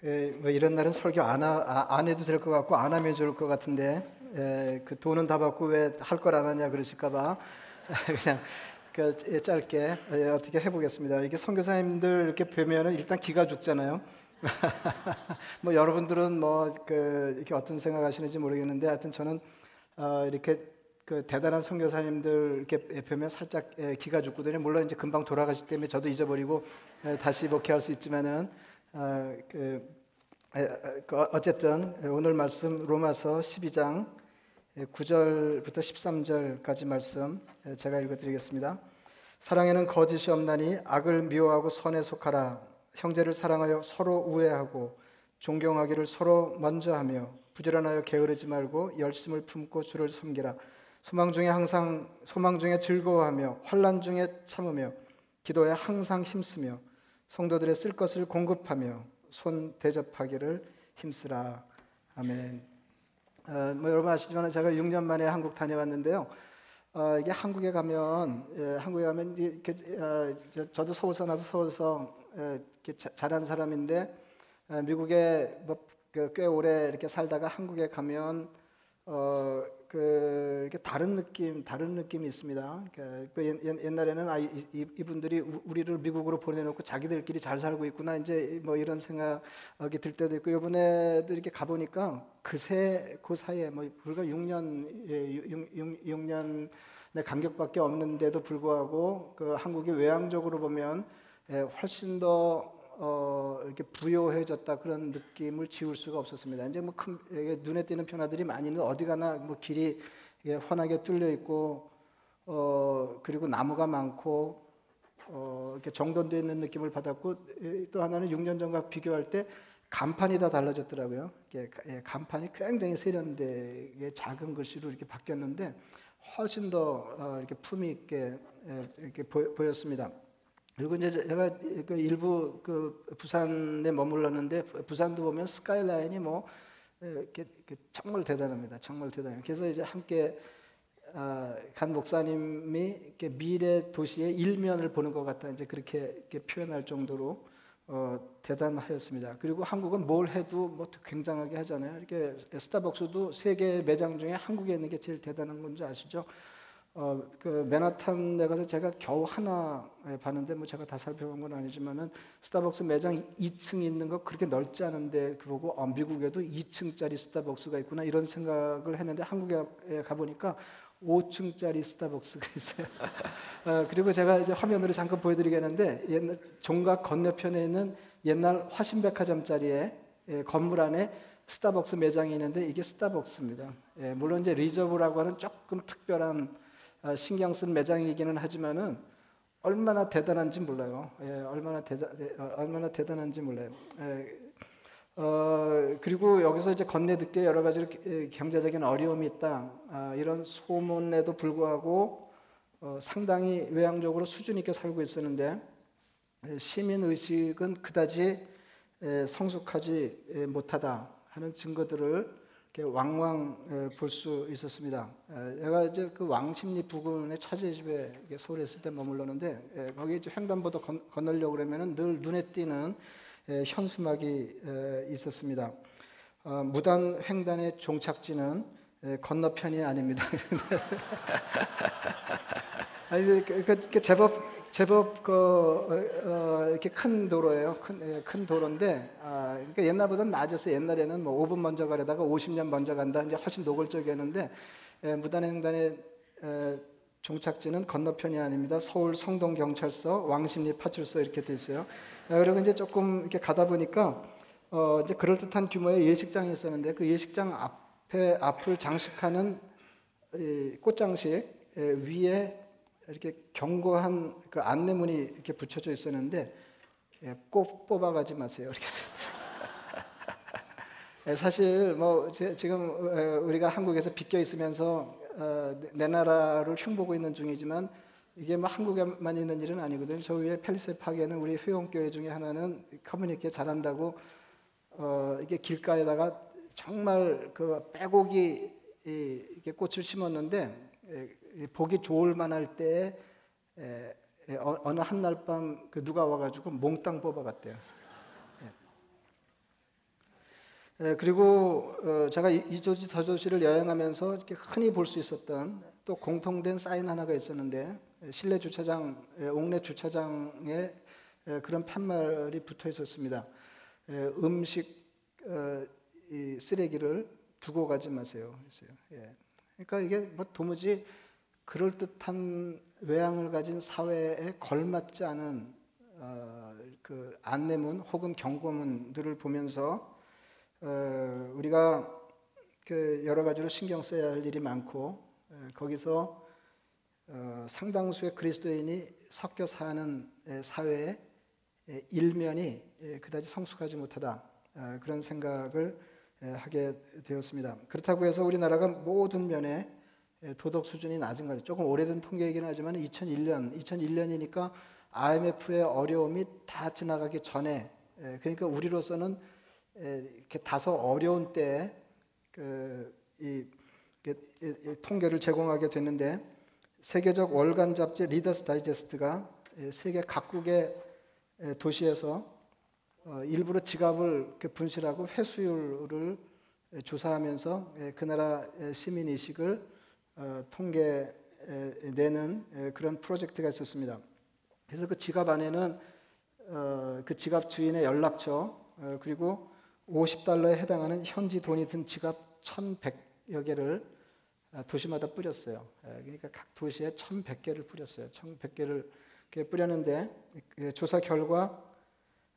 그, 뭐 이런 날은 설교 안, 하, 아, 안 해도 될 것 같고 안 하면 좋을 것 같은데 에, 그 돈은 다 받고 왜 할 걸 안 하냐 그러실까봐 그냥 그 예, 짧게 예, 어떻게 해보겠습니다. 이렇게 선교사님들 이렇게 뵈면은 일단 기가 죽잖아요. 뭐 여러분들은 뭐 그 이렇게 어떤 생각하시는지 모르겠는데 하여튼 저는 어, 이렇게 그 대단한 선교사님들 이렇게 뵈면 살짝 예, 기가 죽거든요. 물론 이제 금방 돌아가시 때문에 저도 잊어버리고 예, 다시 목회할 수 있지만은 어, 그, 그 어쨌든 오늘 말씀 로마서 12장 9절부터 13절까지 말씀 제가 읽어드리겠습니다. 사랑에는 거짓이 없나니 악을 미워하고 선에 속하라. 형제를 사랑하여 서로 우애하고 존경하기를 서로 먼저 하며 부지런하여 게으르지 말고 열심을 품고 주를 섬기라. 소망 중에 항상 소망 중에 즐거워하며 환란 중에 참으며 기도에 항상 힘쓰며 성도들의 쓸 것을 공급하며 손 대접하기를 힘쓰라. 아멘. 어, 뭐 여러분 아시지만 제가 6년 만에 한국 다녀왔는데요. 어, 이게 한국에 가면 예, 한국에 가면 이렇게 어, 저, 도 서울서 나서 서울서 예, 이렇게 자, 자란 사람인데 어, 미국에 뭐 꽤 오래 이렇게 살다가 한국에 가면 어, 그 이렇게 다른 느낌, 다른 느낌이 있습니다. 그, 그 옛날에는 아, 이, 이분들이 우리를 미국으로 보내놓고 자기들끼리 잘 살고 있구나 이제 뭐 이런 생각이 들 때도 있고 이번에도 이렇게 가보니까 그새 그 사이에 뭐 불과 6년, 6, 6, 6년의 간격밖에 없는데도 불구하고 그 한국이 외향적으로 보면 예, 훨씬 더 어, 이렇게 부요해졌다 그런 느낌을 지울 수가 없었습니다. 이제 뭐 큰, 눈에 띄는 변화들이 많이 있는데 어디 가나 뭐 길이 환하게 뚫려 있고 어, 그리고 나무가 많고 어, 이렇게 정돈되어 있는 느낌을 받았고 또 하나는 6년 전과 비교할 때 간판이 다 달라졌더라고요. 예, 간판이 굉장히 세련되게 작은 글씨로 이렇게 바뀌었는데 훨씬 더 어, 이렇게 품위 있게 이렇게 보였습니다. 그리고 이제 제가 그 일부 그 부산에 머물렀는데 부산도 보면 스카이라인이 뭐 이렇게, 정말 대단합니다. 정말 대단해요. 그래서 이제 함께 아, 간 목사님이 미래 도시의 일면을 보는 것 같다 이제 그렇게 표현할 정도로 어, 대단하였습니다. 그리고 한국은 뭘 해도 뭐 굉장하게 하잖아요. 이렇게 스타벅스도 세계 매장 중에 한국에 있는 게 제일 대단한 건지 아시죠? 어, 그 맨하탄 에 가서 제가 겨우 하나 봤는데 뭐 제가 다 살펴본 건 아니지만은 스타벅스 매장 2층 있는 거 그렇게 넓지 않은데 그 보고 어, 미국에도 2층짜리 스타벅스가 있구나 이런 생각을 했는데 한국에 가보니까 5층짜리 스타벅스가 있어요. 어, 그리고 제가 이제 화면으로 잠깐 보여드리겠는데 옛날 종각 건너편에 있는 옛날 화신백화점 자리의 예, 건물 안에 스타벅스 매장이 있는데 이게 스타벅스입니다. 예, 물론 이제 Reserve라고 하는 조금 특별한 아, 신경 쓴 매장이기는 하지만은 얼마나 대단한지 몰라요. 예, 얼마나 대단 어, 얼마나 대단한지 몰라요. 예, 어, 그리고 여기서 이제 건네 듣게 여러 가지 경제적인 어려움이 있다. 아, 이런 소문에도 불구하고 어, 상당히 외향적으로 수준 있게 살고 있었는데 예, 시민 의식은 그다지 예, 성숙하지 예, 못하다 하는 증거들을 왕왕 볼 수 있었습니다. 제가 이제 그 왕십리 부근의 차제 집에 서울에 있을 때 머물렀는데 거기 이제 횡단보도 건너려고 그러면은 늘 눈에 띄는 현수막이 있었습니다. 어, 무단 횡단의 종착지는 건너편이 아닙니다. 아니 그, 그, 그 제법 제법 그 어, 어, 이렇게 큰 도로예요. 큰, 예, 큰 도로인데 아, 그러니까 옛날보다 나아져서 옛날에는 뭐 5분 먼저 가려다가 50년 먼저 간다 이제 훨씬 노골적이었는데 예, 무단횡단의 에, 종착지는 건너편이 아닙니다. 서울 성동 경찰서, 왕십리 파출소 이렇게 돼 있어요. 아, 그리고 이제 조금 이렇게 가다 보니까 어, 이제 그럴 듯한 규모의 예식장이 있었는데 그 예식장 앞 에 앞을 장식하는 꽃장식 예, 위에 이렇게 견고한 그 안내문이 이렇게 붙여져 있었는데 예, 꼭 뽑아가지 마세요. 이렇게 예, 사실 뭐 지금 어, 우리가 한국에서 빗겨 있으면서 어, 내 나라를 흉보고 있는 중이지만 이게 뭐 한국에만 있는 일은 아니거든요. 저 위에 펠리세파게는 우리 회원교회 중에 하나는 커뮤니케 잘한다고 어, 이게 길가에다가 정말 그 빼곡이 이게 꽃을 심었는데 예, 보기 좋을 만할 때 어느 한날 밤 그 누가 와가지고 몽땅 뽑아갔대요. 예. 에, 그리고 어, 제가 이, 이 조지 저 조지를 여행하면서 이렇게 흔히 볼 수 있었던 또 공통된 사인 하나가 있었는데 에, 실내 주차장, 에, 옥내 주차장에 에, 그런 팻말이 붙어 있었습니다. 에, 음식 어, 이 쓰레기를 두고 가지 마세요. 예. 그러니까 이게 뭐 도무지 그럴 듯한 외향을 가진 사회에 걸맞지 않은 어, 그 안내문 혹은 경고문들을 보면서 어, 우리가 그 여러 가지로 신경 써야 할 일이 많고 에, 거기서 어, 상당수의 그리스도인이 섞여 사는 에, 사회의 에, 일면이 에, 그다지 성숙하지 못하다 어, 그런 생각을 에, 하게 되었습니다. 그렇다고 해서 우리나라가 모든 면에 에, 도덕 수준이 낮은 거죠. 조금 오래된 통계이긴 하지만 2001년, 2001년이니까 IMF의 어려움이 다 지나가기 전에, 에, 그러니까 우리로서는 에, 이렇게 다소 어려운 때에 그, 이, 이, 이, 이 통계를 제공하게 됐는데 세계적 월간 잡지 리더스 다이제스트가 에, 세계 각국의 에, 도시에서 어, 일부러 지갑을 분실하고 회수율을 에, 조사하면서 에, 그 나라 의 시민 의식을 어, 통계 내는 에, 그런 프로젝트가 있었습니다. 그래서 그 지갑 안에는 어, 그 지갑 주인의 연락처 어, 그리고 50달러에 해당하는 현지 돈이 든 지갑 1,100여 개를 아, 도시마다 뿌렸어요. 에, 그러니까 각 도시에 1,100개를 뿌렸어요. 1,100개를 뿌렸는데 그 조사 결과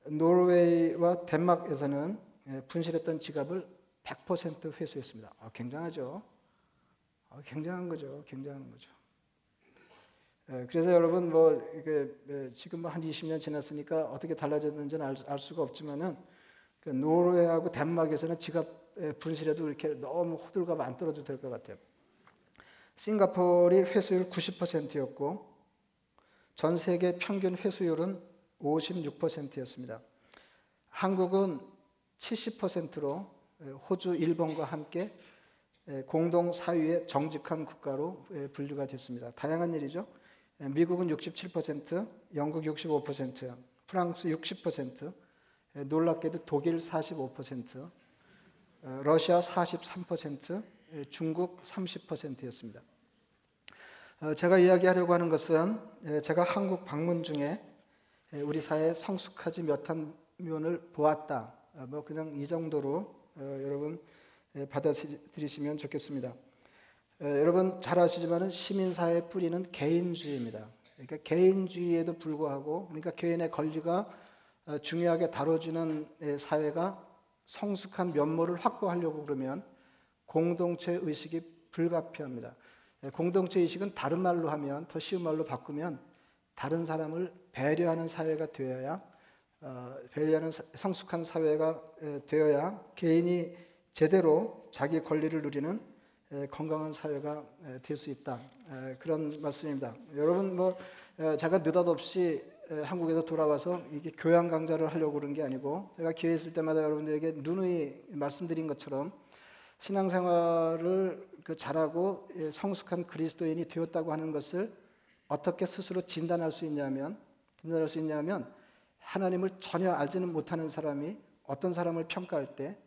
노르웨이와 덴마크에서는 예, 분실했던 지갑을 100% 회수했습니다. 아, 굉장하죠. 아, 굉장한 거죠. 굉장한 거죠. 예, 그래서 여러분 뭐 이게 예, 지금 뭐 한 20년 지났으니까 어떻게 달라졌는지는 알, 알 수가 없지만은 그 노르웨이하고 덴마크에서는 지갑 예, 분실해도 이렇게 너무 호들갑 안 떨어도 될 것 같아요. 싱가포르이 회수율 90%였고 전 세계 평균 회수율은 56%였습니다. 한국은 70%로 호주, 일본과 함께 공동 4위의 정직한 국가로 분류가 됐습니다. 다양한 일이죠. 미국은 67%, 영국 65%, 프랑스 60%, 놀랍게도 독일 45%, 러시아 43%, 중국 30%였습니다. 어, 제가 이야기하려고 하는 것은 제가 한국 방문 중에 우리 사회 성숙하지 못한 면을 보았다. 어, 뭐 그냥 이 정도로 어, 여러분 받아들이시면 좋겠습니다. 여러분 잘 아시지만은 시민사회 뿌리는 개인주의입니다. 그러니까 개인주의에도 불구하고 그러니까 개인의 권리가 중요하게 다뤄지는 사회가 성숙한 면모를 확보하려고 그러면 공동체 의식이 불가피합니다. 공동체 의식은 다른 말로 하면 더 쉬운 말로 바꾸면 다른 사람을 배려하는 사회가 되어야 어, 배려하는 성숙한 사회가 되어야 개인이 제대로 자기 권리를 누리는 건강한 사회가 될 수 있다 그런 말씀입니다. 여러분 뭐 제가 느닷없이 한국에서 돌아와서 이게 교양 강좌를 하려고 그런 게 아니고 제가 기회 있을 때마다 여러분들에게 누누이 말씀드린 것처럼 신앙생활을 그 잘하고 성숙한 그리스도인이 되었다고 하는 것을 어떻게 스스로 진단할 수 있냐면 진단할 수 있냐면 하나님을 전혀 알지는 못하는 사람이 어떤 사람을 평가할 때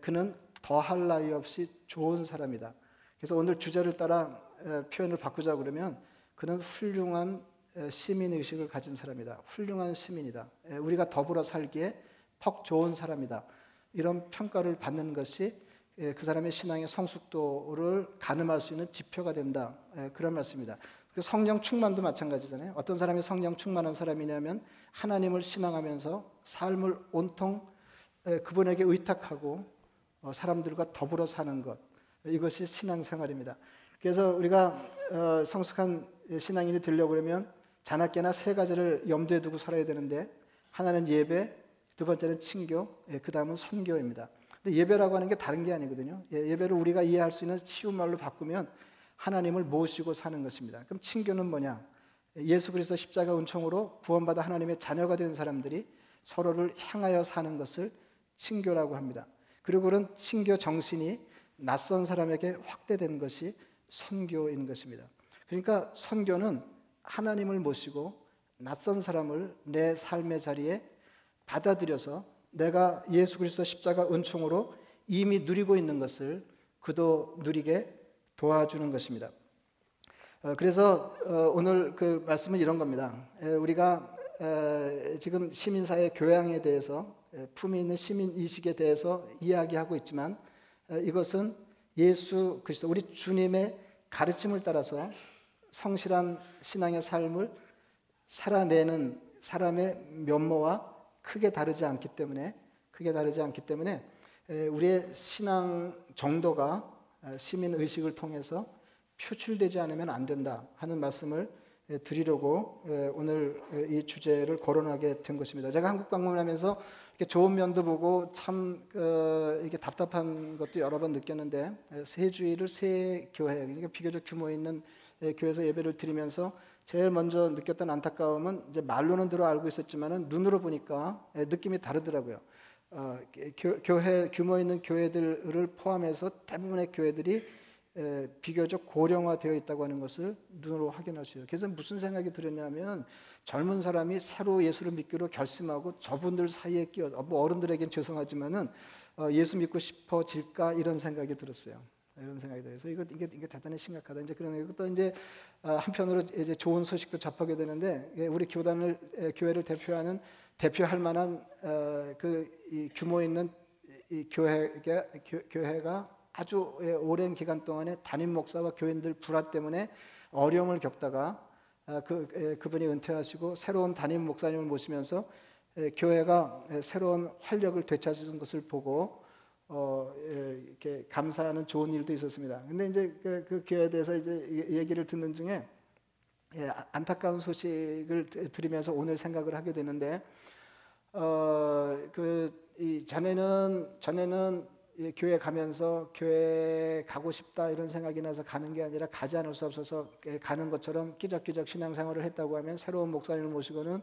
그는 더할 나위 없이 좋은 사람이다. 그래서 오늘 주제를 따라 표현을 바꾸자 그러면 그는 훌륭한 시민 의식을 가진 사람이다. 훌륭한 시민이다. 우리가 더불어 살기에 퍽 좋은 사람이다. 이런 평가를 받는 것이 그 사람의 신앙의 성숙도를 가늠할 수 있는 지표가 된다. 그런 말씀입니다. 그 성령 충만도 마찬가지잖아요. 어떤 사람이 성령 충만한 사람이냐면 하나님을 신앙하면서 삶을 온통 그분에게 의탁하고 어, 사람들과 더불어 사는 것 이것이 신앙생활입니다. 그래서 우리가 어, 성숙한 신앙인이 되려고 그러면 자나깨나 세 가지를 염두에 두고 살아야 되는데 하나는 예배, 두 번째는 친교, 예, 그 다음은 선교입니다. 근데 예배라고 하는 게 다른 게 아니거든요. 예, 예배를 우리가 이해할 수 있는 쉬운 말로 바꾸면 하나님을 모시고 사는 것입니다. 그럼 친교는 뭐냐? 예수 그리스도 십자가 은총으로 구원받아 하나님의 자녀가 된 사람들이 서로를 향하여 사는 것을 친교라고 합니다. 그리고 그런 친교 정신이 낯선 사람에게 확대된 것이 선교인 것입니다. 그러니까 선교는 하나님을 모시고 낯선 사람을 내 삶의 자리에 받아들여서 내가 예수 그리스도 십자가 은총으로 이미 누리고 있는 것을 그도 누리게 도와주는 것입니다. 어, 그래서 어, 오늘 그 말씀은 이런 겁니다. 우리가 지금 시민사회 교양에 대해서 품위 있는 시민 의식에 대해서 이야기하고 있지만 이것은 예수 그리스도 우리 주님의 가르침을 따라서 성실한 신앙의 삶을 살아내는 사람의 면모와 크게 다르지 않기 때문에 크게 다르지 않기 때문에 우리의 신앙 정도가 시민 의식을 통해서 표출되지 않으면 안 된다 하는 말씀을 드리려고 오늘 이 주제를 거론하게 된 것입니다. 제가 한국 방문하면서 좋은 면도 보고 참 어, 이게 답답한 것도 여러 번 느꼈는데 세 주일을 세 교회 그러니까 비교적 규모 있는 교회에서 예배를 드리면서 제일 먼저 느꼈던 안타까움은 이제 말로는 들어 알고 있었지만은 눈으로 보니까 느낌이 다르더라고요. 어, 교, 회 규모 있는 교회들을 포함해서 대부분의 교회들이 에, 비교적 고령화되어 있다고 하는 것을 눈으로 확인할 수 있어요. 그래서 무슨 생각이 들었냐면 젊은 사람이 새로 예수를 믿기로 결심하고 저분들 사이에 끼어 뭐 어른들에겐 죄송하지만은 어, 예수 믿고 싶어질까 이런 생각이 들었어요. 이런 생각이 들어서 이거 이게 이게 대단히 심각하다. 이제 그런 이것도 이제 어, 한편으로 이제 좋은 소식도 접하게 되는데 우리 교단을 교회를 대표하는 대표할 만한 어, 그 규모 있는 이 교회가 교회가 아주 예, 오랜 기간 동안에 담임 목사와 교인들 불화 때문에 어려움을 겪다가 아, 그 예, 그분이 은퇴하시고 새로운 담임 목사님을 모시면서 예, 교회가 새로운 활력을 되찾은 것을 보고 어, 이렇게 감사하는 좋은 일도 있었습니다. 근데 이제 그, 그 교회에 대해서 이제 얘기를 듣는 중에 안타까운 소식을 들으면서 오늘 생각을 하게 되는데 어, 그이 전에는 전에는 교회 가면서 교회 가고 싶다 이런 생각이 나서 가는 게 아니라 가지 않을 수 없어서 가는 것처럼 끼적끼적 신앙생활을 했다고 하면 새로운 목사님을 모시고는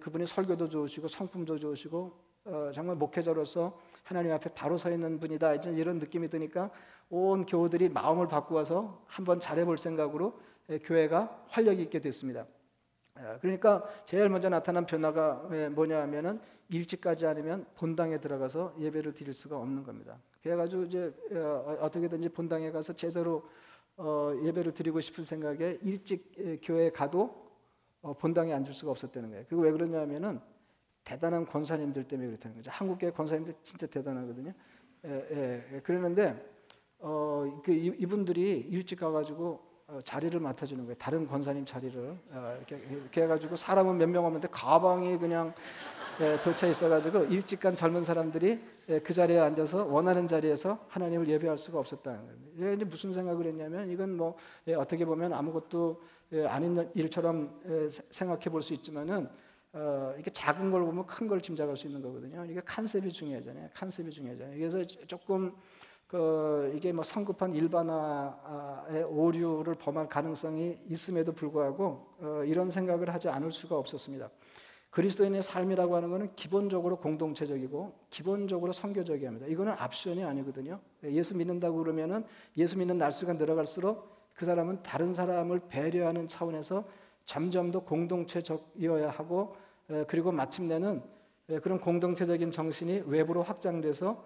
그분이 설교도 좋으시고 성품도 좋으시고 어, 정말 목회자로서 하나님 앞에 바로 서 있는 분이다 이제 이런 느낌이 드니까 온 교우들이 마음을 바꾸어서 한번 잘해볼 생각으로 교회가 활력 있게 됐습니다. 그러니까 제일 먼저 나타난 변화가 뭐냐 하면은 일찍 가지 않으면 본당에 들어가서 예배를 드릴 수가 없는 겁니다. 그래가지고 이제 어, 어떻게든지 본당에 가서 제대로 어, 예배를 드리고 싶은 생각에 일찍 교회에 가도 어, 본당에 앉을 수가 없었다는 거예요. 그거 왜 그러냐면은 대단한 권사님들 때문에 그렇다는 거죠. 한국계 권사님들 진짜 대단하거든요. 예, 예, 예. 그러는데 어, 그 이분들이 일찍 가가지고 어, 자리를 맡아주는 거예요. 다른 권사님 자리를 어, 이렇게, 이렇게 해가지고 사람은 몇 명 없는데 가방이 그냥 예, 도차 있어가지고 일찍 간 젊은 사람들이 예, 그 자리에 앉아서 원하는 자리에서 하나님을 예배할 수가 없었다는 거예요. 이제 무슨 생각을 했냐면 이건 뭐 예, 어떻게 보면 아무것도 아닌 일처럼 생각해 볼 수 있지만은 어, 이게 작은 걸 보면 큰 걸 짐작할 수 있는 거거든요. 이게 컨셉이 중요하잖아요. 컨셉이 중요하잖아요. 그래서 조금 그 이게 뭐 성급한 일반화의 오류를 범할 가능성이 있음에도 불구하고 어, 이런 생각을 하지 않을 수가 없었습니다. 그리스도인의 삶이라고 하는 것은 기본적으로 공동체적이고 기본적으로 선교적이야 합니다. 이거는 압션이 아니거든요. 예수 믿는다고 그러면은 예수 믿는 날수가 늘어갈수록 그 사람은 다른 사람을 배려하는 차원에서 점점 더 공동체적이어야 하고 그리고 마침내는 그런 공동체적인 정신이 외부로 확장돼서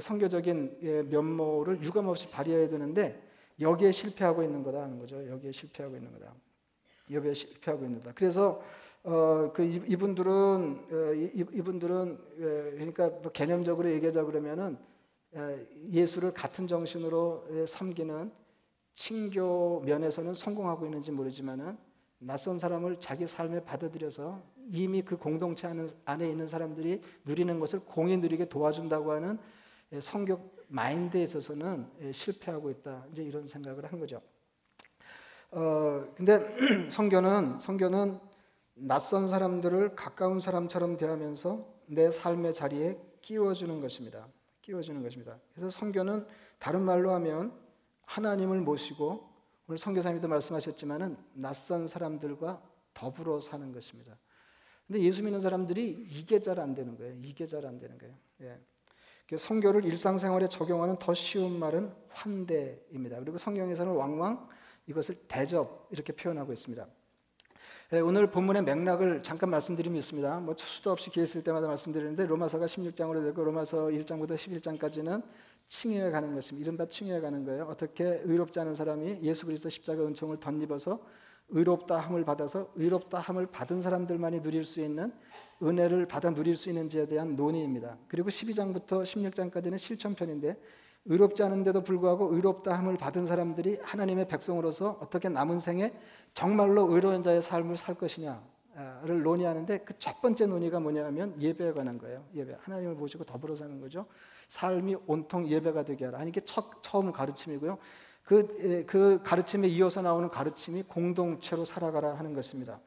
성교적인 면모를 유감없이 발휘해야 되는데 여기에 실패하고 있는 거다 하는 거죠. 여기에 실패하고 있는 거다. 여기에 실패하고 있는 거다. 그래서 어, 그 이분들은 어, 이분들은 그러니까 뭐 개념적으로 얘기하자 그러면은 예수를 같은 정신으로 섬기는 친교 면에서는 성공하고 있는지 모르지만은 낯선 사람을 자기 삶에 받아들여서 이미 그 공동체 안에 있는 사람들이 누리는 것을 공이 누리게 도와준다고 하는 성격 마인드에 있어서는 실패하고 있다. 이제 이런 생각을 한 거죠. 어, 근데 성교는 성교는 낯선 사람들을 가까운 사람처럼 대하면서 내 삶의 자리에 끼워주는 것입니다. 끼워주는 것입니다. 그래서 성교는 다른 말로 하면 하나님을 모시고 오늘 성교사님도 말씀하셨지만은 낯선 사람들과 더불어 사는 것입니다. 근데 예수 믿는 사람들이 이게 잘 안 되는 거예요. 이게 잘 안 되는 거예요. 예. 성교를 일상생활에 적용하는 더 쉬운 말은 환대입니다. 그리고 성경에서는 왕왕 이것을 대접 이렇게 표현하고 있습니다. 예, 오늘 본문의 맥락을 잠깐 말씀드리면 있습니다. 뭐 수도 없이 기회 있을 때마다 말씀드리는데 로마서가 16장으로 되고 로마서 1장부터 11장까지는 칭의에 가는 것입니다. 이른바 칭의에 가는 거예요. 어떻게 의롭지 않은 사람이 예수 그리스도 십자가 은총을 덧입어서 의롭다 함을 받아서 의롭다 함을 받은 사람들만이 누릴 수 있는 은혜를 받아 누릴 수 있는지에 대한 논의입니다. 그리고 12장부터 16장까지는 실천편인데 의롭지 않은데도 불구하고 의롭다 함을 받은 사람들이 하나님의 백성으로서 어떻게 남은 생에 정말로 의로운 자의 삶을 살 것이냐를 논의하는데 그 첫 번째 논의가 뭐냐면 예배에 관한 거예요. 예배. 하나님을 모시고 더불어 사는 거죠. 삶이 온통 예배가 되게 하라. 아니 이게 첫, 처음 가르침이고요. 그, 예, 그 가르침에 이어서 나오는 가르침이 공동체로 살아가라 하는 것입니다.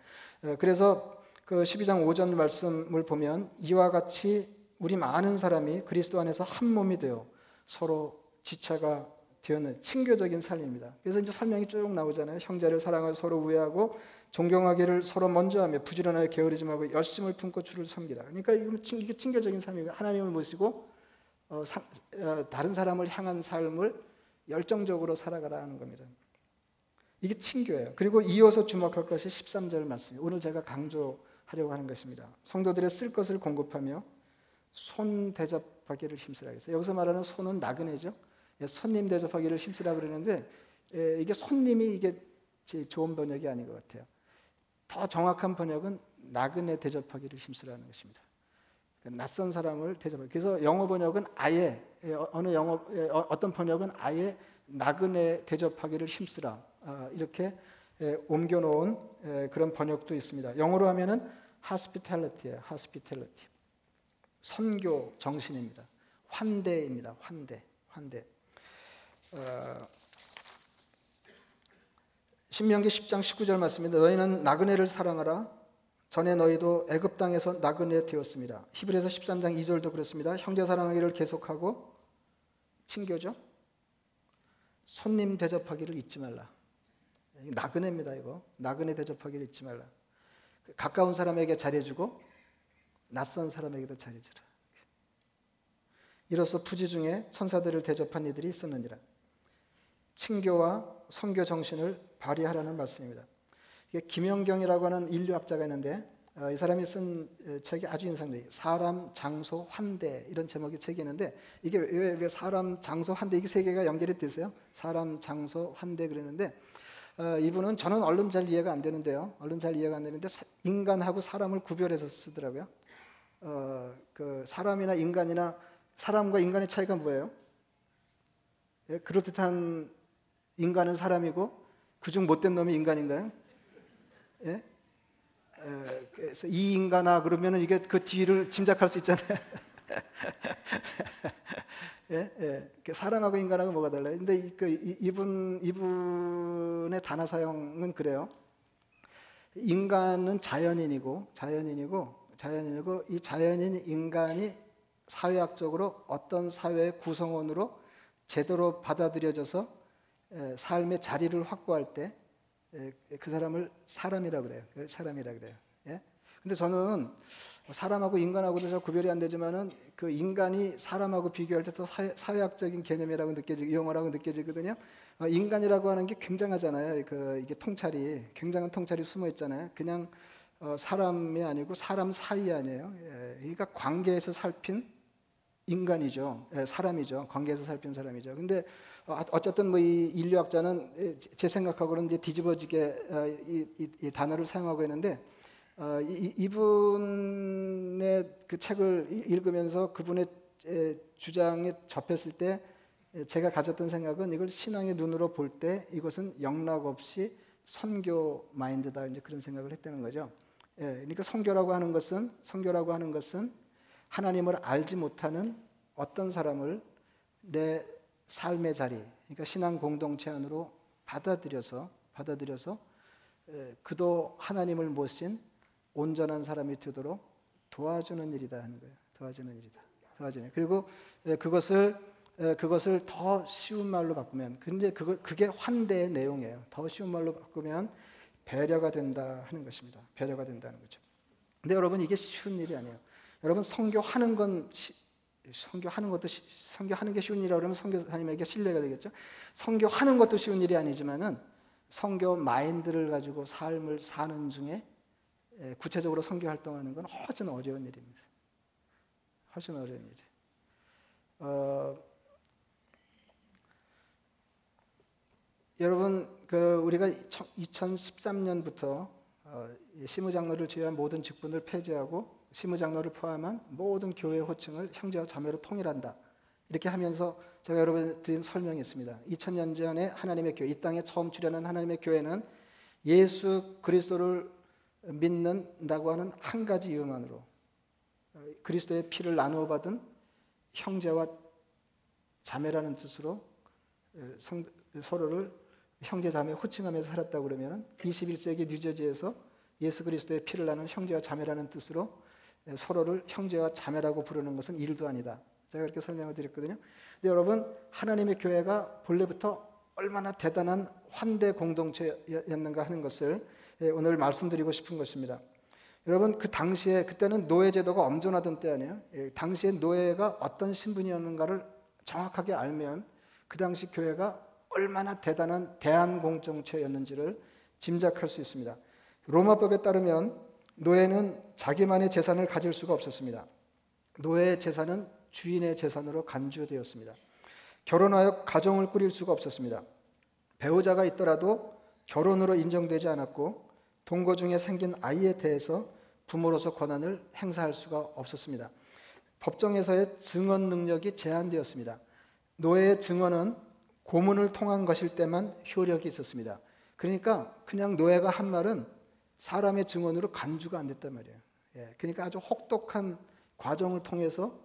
예, 그래서 그 12장 5절 말씀을 보면 이와 같이 우리 많은 사람이 그리스도 안에서 한 몸이 되어 서로 지체가 되었는 친교적인 삶입니다. 그래서 이제 설명이 쭉 나오잖아요. 형제를 사랑하고 서로 우애하고 존경하기를 서로 먼저 하며 부지런하게 게으르지 말고 열심을 품고 주를 섬기라. 그러니까 이게 친교적인 삶이고 하나님을 모시고 어, 사, 어, 다른 사람을 향한 삶을 열정적으로 살아가라 하는 겁니다. 이게 친교예요. 그리고 이어서 주목할 것이 13절 말씀이에요. 오늘 제가 강조하려고 하는 것입니다. 성도들의 쓸 것을 공급하며 손 대접하기를 힘쓰라 그랬어요. 여기서 말하는 손은 나그네죠. 예, 손님 대접하기를 힘쓰라 그러는데 예, 이게 손님이 이게 좋은 번역이 아닌 것 같아요. 더 정확한 번역은 나그네 대접하기를 힘쓰라는 것입니다. 낯선 사람을 대접하기. 그래서 영어 번역은 아예 예, 어, 어느 영어 어, 어떤 번역은 아예 나그네 대접하기를 힘쓰라 아, 이렇게 옮겨놓은 그런 번역도 있습니다. 영어로 하면은 hospitality예요. hospitality. 선교 정신입니다. 환대입니다. 환대, 환대. 어, 신명기 10장 19절 말씀입니다. 너희는 나그네를 사랑하라. 전에 너희도 애굽 땅에서 나그네 되었습니다. 히브리서 13장 2절도 그렇습니다. 형제 사랑하기를 계속하고 친교죠. 손님 대접하기를 잊지 말라. 나그네입니다, 이거. 나그네 대접하기를 잊지 말라. 가까운 사람에게 잘해주고 낯선 사람에게도 잘해주라. 이로써 부지 중에 천사들을 대접한 이들이 있었느니라. 친교와 선교 정신을 발휘하라는 말씀입니다. 김영경이라고 하는 인류학자가 있는데 어, 이 사람이 쓴 책이 아주 인상적이에요. 사람, 장소, 환대 이런 제목의 책이 있는데 이게 왜, 왜 사람, 장소, 환대 이게 세 개가 연결이 되세요? 사람, 장소, 환대 그러는데 어, 이분은 저는 얼른 잘 이해가 안 되는데요. 얼른 잘 이해가 안 되는데 사, 인간하고 사람을 구별해서 쓰더라고요. 어, 그 사람이나 인간이나 사람과 인간의 차이가 뭐예요? 예, 그럴듯한 인간은 사람이고 그중 못된 놈이 인간인가요? 예? 에, 그래서 이 인간아 그러면은 이게 그 뒤를 짐작할 수 있잖아요. 예? 예. 사람하고 인간하고 뭐가 달라요? 근데 그 이 분 이분의 단어 사용은 그래요. 인간은 자연인이고 자연인이고 자연인이고 이 자연인 인간이 사회학적으로 어떤 사회의 구성원으로 제대로 받아들여져서 삶의 자리를 확보할 때 그 사람을 사람이라 그래요. 사람이라 그래요. 예? 근데 저는 사람하고 인간하고도 잘 구별이 안 되지만은 그 인간이 사람하고 비교할 때 또 사회 학적인 개념이라고 느껴지 용어라고 느껴지거든요. 어, 인간이라고 하는 게 굉장하잖아요. 그 이게 통찰이 굉장한 통찰이 숨어 있잖아요. 그냥 어, 사람이 아니고 사람 사이 아니에요. 예, 그러니까 관계에서 살핀 인간이죠. 예, 사람이죠. 관계에서 살핀 사람이죠. 근데 어, 어쨌든 뭐 이 인류학자는 제 생각하고는 이제 뒤집어지게 어, 이, 이, 이 단어를 사용하고 있는데 어, 이, 이분의 그 책을 읽으면서 그분의 주장에 접했을 때 제가 가졌던 생각은 이걸 신앙의 눈으로 볼 때 이것은 영락 없이 선교 마인드다 이제 그런 생각을 했다는 거죠. 예, 그러니까 선교라고 하는 것은 선교라고 하는 것은 하나님을 알지 못하는 어떤 사람을 내 삶의 자리, 그러니까 신앙 공동체 안으로 받아들여서 받아들여서 그도 하나님을 모신 온전한 사람이 되도록 도와주는 일이다 하는 거예요. 도와주는 일이다. 도와주는. 그리고 그것을 그것을 더 쉬운 말로 바꾸면 근데 그거 그게 환대의 내용이에요. 더 쉬운 말로 바꾸면 배려가 된다 하는 것입니다. 배려가 된다는 거죠. 근데 여러분 이게 쉬운 일이 아니에요. 여러분 성교하는 건 성교하는 것도 성교하는 게 쉬운 일이라 그러면 성교사님에게 신뢰가 되겠죠. 성교하는 것도 쉬운 일이 아니지만은 성교 마인드를 가지고 삶을 사는 중에 예, 구체적으로 선교 활동하는 건 훨씬 어려운 일입니다. 훨씬 어려운 일이. 어, 여러분 그 우리가 2013년부터 어, 시무장로를 제외한 모든 직분을 폐지하고 시무장로를 포함한 모든 교회 호칭을 형제와 자매로 통일한다. 이렇게 하면서 제가 여러분 드린 설명이 있습니다. 2000년 전에 하나님의 교회, 이 땅에 처음 출현한 하나님의 교회는 예수 그리스도를 믿는다고 하는 한 가지 이유만으로 그리스도의 피를 나누어 받은 형제와 자매라는 뜻으로 성, 서로를 형제 자매 호칭하면서 살았다고 그러면 21세기 뉴저지에서 예수 그리스도의 피를 나눈 형제와 자매라는 뜻으로 서로를 형제와 자매라고 부르는 것은 일도 아니다. 제가 그렇게 설명을 드렸거든요. 근데 여러분 하나님의 교회가 본래부터 얼마나 대단한 환대 공동체였는가 하는 것을 오늘 말씀드리고 싶은 것입니다. 여러분 그 당시에 그때는 노예 제도가 엄존하던 때 아니에요. 예, 당시에 노예가 어떤 신분이었는가를 정확하게 알면 그 당시 교회가 얼마나 대단한 대한 공동체였는지를 짐작할 수 있습니다. 로마법에 따르면 노예는 자기만의 재산을 가질 수가 없었습니다. 노예의 재산은 주인의 재산으로 간주되었습니다. 결혼하여 가정을 꾸릴 수가 없었습니다. 배우자가 있더라도 결혼으로 인정되지 않았고 동거 중에 생긴 아이에 대해서 부모로서 권한을 행사할 수가 없었습니다. 법정에서의 증언 능력이 제한되었습니다. 노예의 증언은 고문을 통한 것일 때만 효력이 있었습니다. 그러니까 그냥 노예가 한 말은 사람의 증언으로 간주가 안 됐단 말이에요. 예, 그러니까 아주 혹독한 과정을 통해서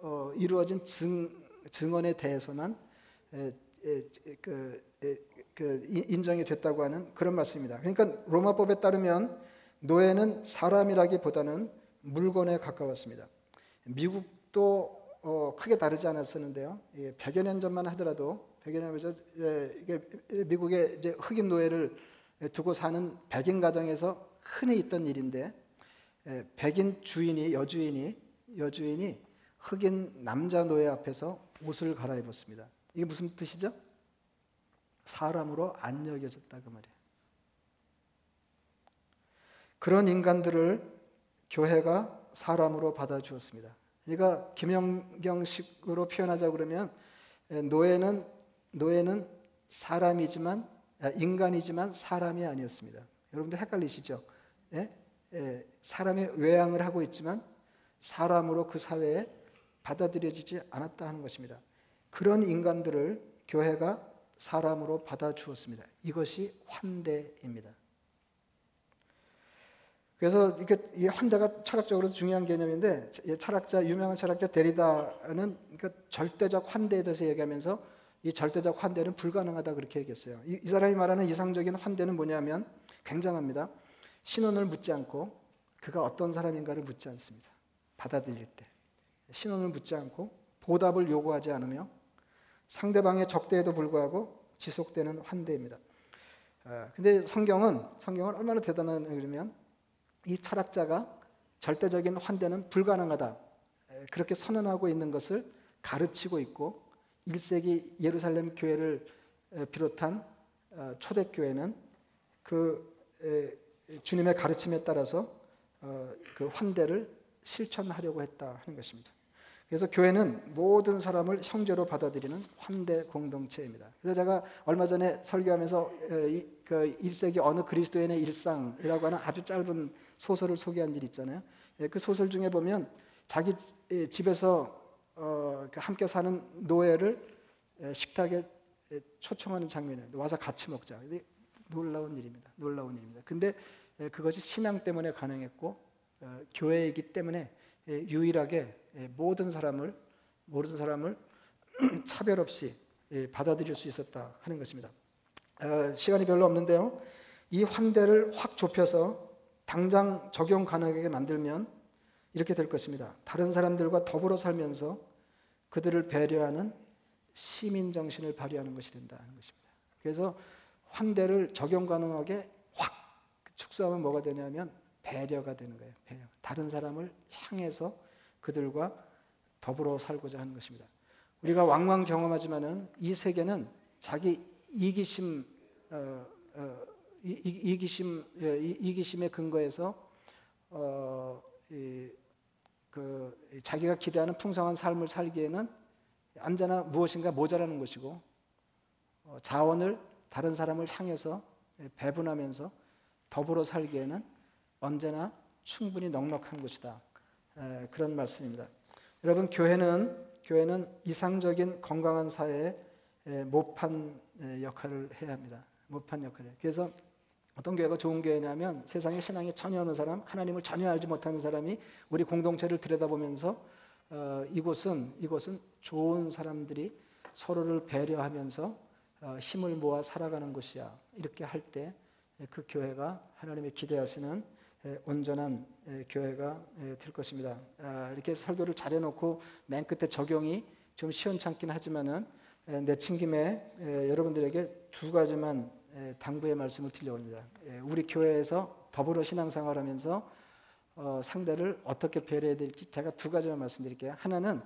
어, 이루어진 증, 증언에 대해서만 에, 에, 그, 에, 그 인정이 됐다고 하는 그런 말씀입니다. 그러니까 로마법에 따르면 노예는 사람이라기보다는 물건에 가까웠습니다. 미국도 어, 크게 다르지 않았었는데요. 예, 100여 년 전만 하더라도 100여 년전 예, 미국의 흑인 노예를 두고 사는 백인 가정에서 흔히 있던 일인데 예, 백인 주인이 여주인이 여주인이 흑인 남자 노예 앞에서 옷을 갈아입었습니다. 이게 무슨 뜻이죠? 사람으로 안 여겨졌다 그 말이에요. 그런 인간들을 교회가 사람으로 받아주었습니다. 그러니까 김영경식으로 표현하자 그러면 노예는 노예는 사람이지만 아, 인간이지만 사람이 아니었습니다. 여러분들 헷갈리시죠? 예? 예, 사람의 외양을 하고 있지만 사람으로 그 사회에 받아들여지지 않았다 하는 것입니다. 그런 인간들을 교회가 사람으로 받아주었습니다. 이것이 환대입니다. 그래서 이게 환대가 철학적으로 중요한 개념인데 철학자 유명한 철학자 데리다는 그러니까 절대적 환대에 대해서 얘기하면서 이 절대적 환대는 불가능하다 그렇게 얘기했어요. 이, 이 사람이 말하는 이상적인 환대는 뭐냐면 굉장합니다. 신원을 묻지 않고 그가 어떤 사람인가를 묻지 않습니다. 받아들일 때 신원을 묻지 않고 보답을 요구하지 않으며 상대방의 적대에도 불구하고 지속되는 환대입니다. 아, 근데 성경은 성경은 얼마나 대단한 그러면 이 철학자가 절대적인 환대는 불가능하다 그렇게 선언하고 있는 것을 가르치고 있고 1세기 예루살렘 교회를 비롯한 어, 초대교회는 그 주님의 가르침에 따라서 어, 그 환대를 실천하려고 했다 하는 것입니다. 그래서 교회는 모든 사람을 형제로 받아들이는 환대 공동체입니다. 그래서 제가 얼마 전에 설교하면서 그 1세기 어느 그리스도인의 일상이라고 하는 아주 짧은 소설을 소개한 일 있잖아요. 예, 그 소설 중에 보면 자기 집에서 어, 그 함께 사는 노예를 식탁에 초청하는 장면이 와서 같이 먹자. 놀라운 일입니다. 놀라운 일입니다. 근데 그것이 신앙 때문에 가능했고 어, 교회이기 때문에 유일하게 모든 사람을 모든 사람을 차별 없이 받아들일 수 있었다 하는 것입니다. 어, 시간이 별로 없는데요. 이 환대를 확 좁혀서 당장 적용 가능하게 만들면 이렇게 될 것입니다. 다른 사람들과 더불어 살면서 그들을 배려하는 시민 정신을 발휘하는 것이 된다는 것입니다. 그래서 환대를 적용 가능하게 확 축소하면 뭐가 되냐면 배려가 되는 거예요. 배려. 다른 사람을 향해서 그들과 더불어 살고자 하는 것입니다. 우리가 왕왕 경험하지만은 이 세계는 자기 이기심 어, 어, 이, 기심 예, 이기심에 근거해서 어, 이, 그이 자기가 기대하는 풍성한 삶을 살기에는 언제나 무엇인가 모자라는 것이고 어, 자원을 다른 사람을 향해서 배분하면서 더불어 살기에는 언제나 충분히 넉넉한 것이다. 에, 그런 말씀입니다. 여러분 교회는 교회는 이상적인 건강한 사회의 에, 모판 에, 역할을 해야 합니다. 모판 역할을. 그래서 어떤 교회가 좋은 교회냐면 세상에 신앙이 전혀 없는 사람, 하나님을 전혀 알지 못하는 사람이 우리 공동체를 들여다보면서 어, 이곳은 이곳은 좋은 사람들이 서로를 배려하면서 어, 힘을 모아 살아가는 곳이야. 이렇게 할 때 그 교회가 하나님의 기대하시는 에, 온전한 에, 교회가 에, 될 것입니다. 아, 이렇게 설교를 잘해놓고 맨 끝에 적용이 좀 시원찮긴 하지만은 에, 내친 김에 에, 여러분들에게 두 가지만 에, 당부의 말씀을 드려옵니다. 에, 우리 교회에서 더불어 신앙생활하면서 어, 상대를 어떻게 배려해야 될지 제가 두 가지만 말씀드릴게요. 하나는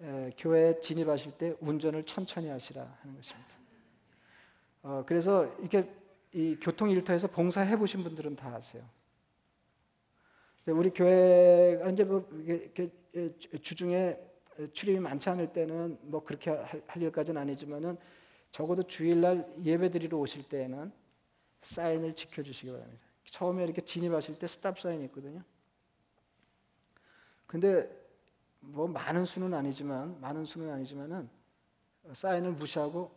에, 교회에 진입하실 때 운전을 천천히 하시라 하는 것입니다. 어, 그래서 이렇게 이 교통 일터에서 봉사해 보신 분들은 다 아세요. 우리 교회가 이제 뭐 이렇게 주중에 출입이 많지 않을 때는 뭐 그렇게 할, 할 일까지는 아니지만은 적어도 주일날 예배드리러 오실 때에는 사인을 지켜주시기 바랍니다. 처음에 이렇게 진입하실 때 스탑 사인이 있거든요. 근데 뭐 많은 수는 아니지만 많은 수는 아니지만은 사인을 무시하고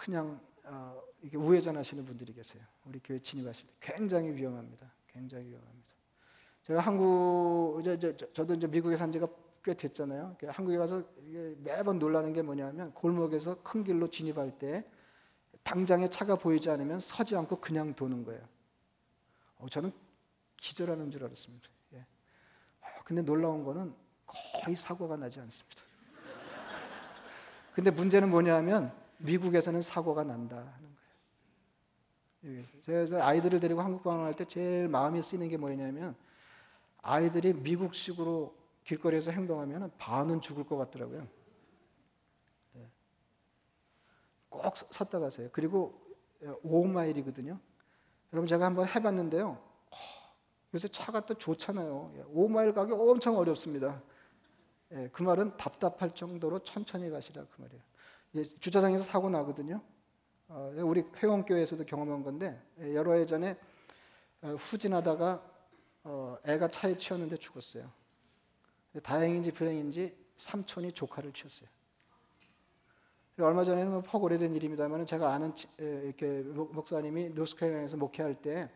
그냥 어, 이게 우회전하시는 분들이 계세요. 우리 교회 진입하실 때 굉장히 위험합니다. 굉장히 위험합니다. 제가 한국 이제, 이제 저- 저도 이제 미국에 산 지가 꽤 됐잖아요. 그러니까 한국에 가서 매번 놀라는 게 뭐냐면 골목에서 큰 길로 진입할 때 당장에 차가 보이지 않으면 서지 않고 그냥 도는 거예요. 어, 저는 기절하는 줄 알았습니다. 예. 어, 근데 놀라운 거는 거의 사고가 나지 않습니다. 근데 문제는 뭐냐면 미국에서는 사고가 난다 하는 거예요. 예. 그래서 아이들을 데리고 한국 방황할 때 제일 마음이 쓰이는 게 뭐냐면 아이들이 미국식으로 길거리에서 행동하면 반은 죽을 것 같더라고요. 예. 꼭 서- 섰다 가세요. 그리고 5마일이거든요. 여러분 제가 한번 해봤는데요. 어, 요새 차가 또 좋잖아요. 5마일 가기 엄청 어렵습니다. 예, 그 말은 답답할 정도로 천천히 가시라 그 말이에요. 예, 주차장에서 사고 나거든요. 어, 우리 회원교회에서도 경험한 건데 예, 여러 해 전에 어, 후진하다가 어, 애가 차에 치였는데 죽었어요. 다행인지 불행인지 삼촌이 조카를. 그리고 얼마 전에는 뭐 퍽 오래된 일입니다만 제가 아는 이렇게 목- 목사님이 노스캐롤라인에서 목회할 때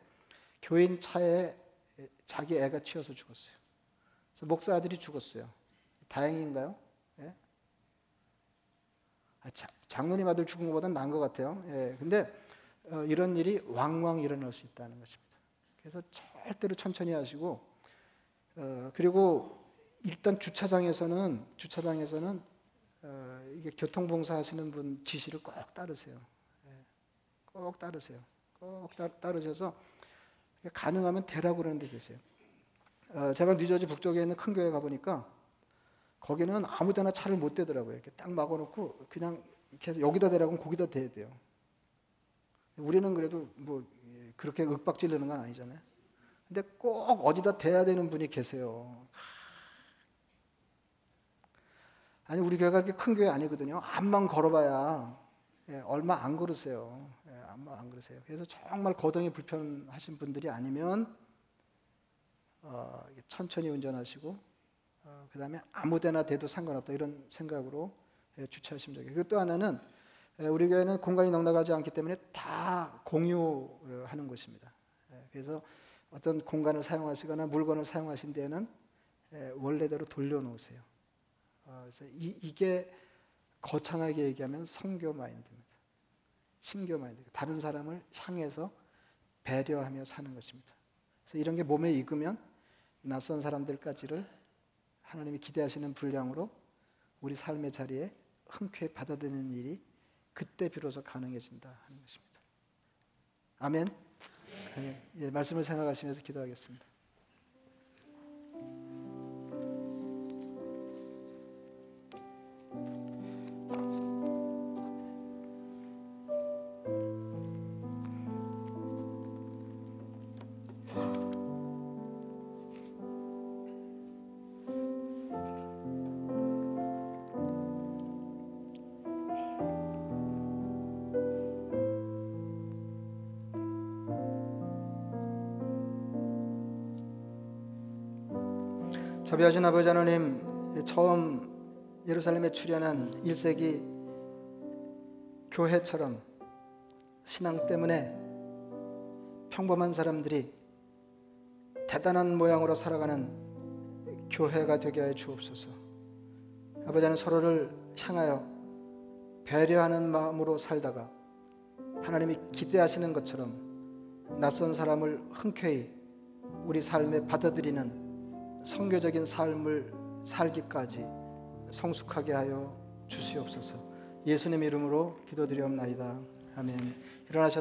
교인 차에 에, 자기 애가 치여서 죽었어요. 목사 아들이 죽었어요. 다행인가요? 예? 아, 자- 장로님 아들 죽은 것보다는 나은 것 같아요. 예, 근데 어, 이런 일이 왕왕 일어날 수 있다는 것입니다. 그래서 절대로 천천히 하시고 어, 그리고 일단 주차장에서는 주차장에서는 어, 이게 교통봉사 하시는 분 지시를 꼭 따르세요. 예, 꼭 따르세요. 꼭 따, 따르셔서 가능하면 대라고 그러는 데 계세요. 어, 제가 뉴저지 북쪽에 있는 큰 교회 가보니까 거기는 아무데나 차를 못 대더라고요. 이렇게 딱 막아놓고 그냥 계속 여기다 대라고 하면 거기다 대야 돼요. 우리는 그래도 뭐 예, 그렇게 윽박 지르는 건 아니잖아요. 근데 꼭 어디다 대야 되는 분이 계세요. 아니 우리 교회가 그렇게 큰 교회 아니거든요. 암만 걸어봐야 예, 얼마 안 걸으세요. 예, 암만 안 걸으세요. 그래서 정말 거동이 불편하신 분들이 아니면 어, 천천히 운전하시고 어, 그 다음에 아무데나 대도 상관없다 이런 생각으로 예, 주차하시면 되겠고 그리고 또 하나는 예, 우리 교회는 공간이 넉넉하지 않기 때문에 다 공유하는 곳입니다. 예, 그래서 어떤 공간을 사용하시거나 물건을 사용하신 데에는 예, 원래대로 돌려놓으세요. 어, 그래서 이, 이게 거창하게 얘기하면 성교 마인드입니다. 친교 마인드. 다른 사람을 향해서 배려하며 사는 것입니다. 그래서 이런 게 몸에 익으면 낯선 사람들까지를 하나님이 기대하시는 분량으로 우리 삶의 자리에 흔쾌히 받아들이는 일이 그때 비로소 가능해진다 하는 것입니다. 아멘. 아멘. 예, 말씀을 생각하시면서 기도하겠습니다. 자비하신 아버지 하나님 처음 예루살렘에 출현한 1세기 교회처럼 신앙 때문에 평범한 사람들이 대단한 모양으로 살아가는 교회가 되게 하여 주옵소서. 아버지는 서로를 향하여 배려하는 마음으로 살다가 하나님이 기대하시는 것처럼 낯선 사람을 흔쾌히 우리 삶에 받아들이는 성교적인 삶을 살기까지 성숙하게 하여 주시옵소서. 예수님 이름으로 기도드리옵나이다. 아멘. 일어나셔.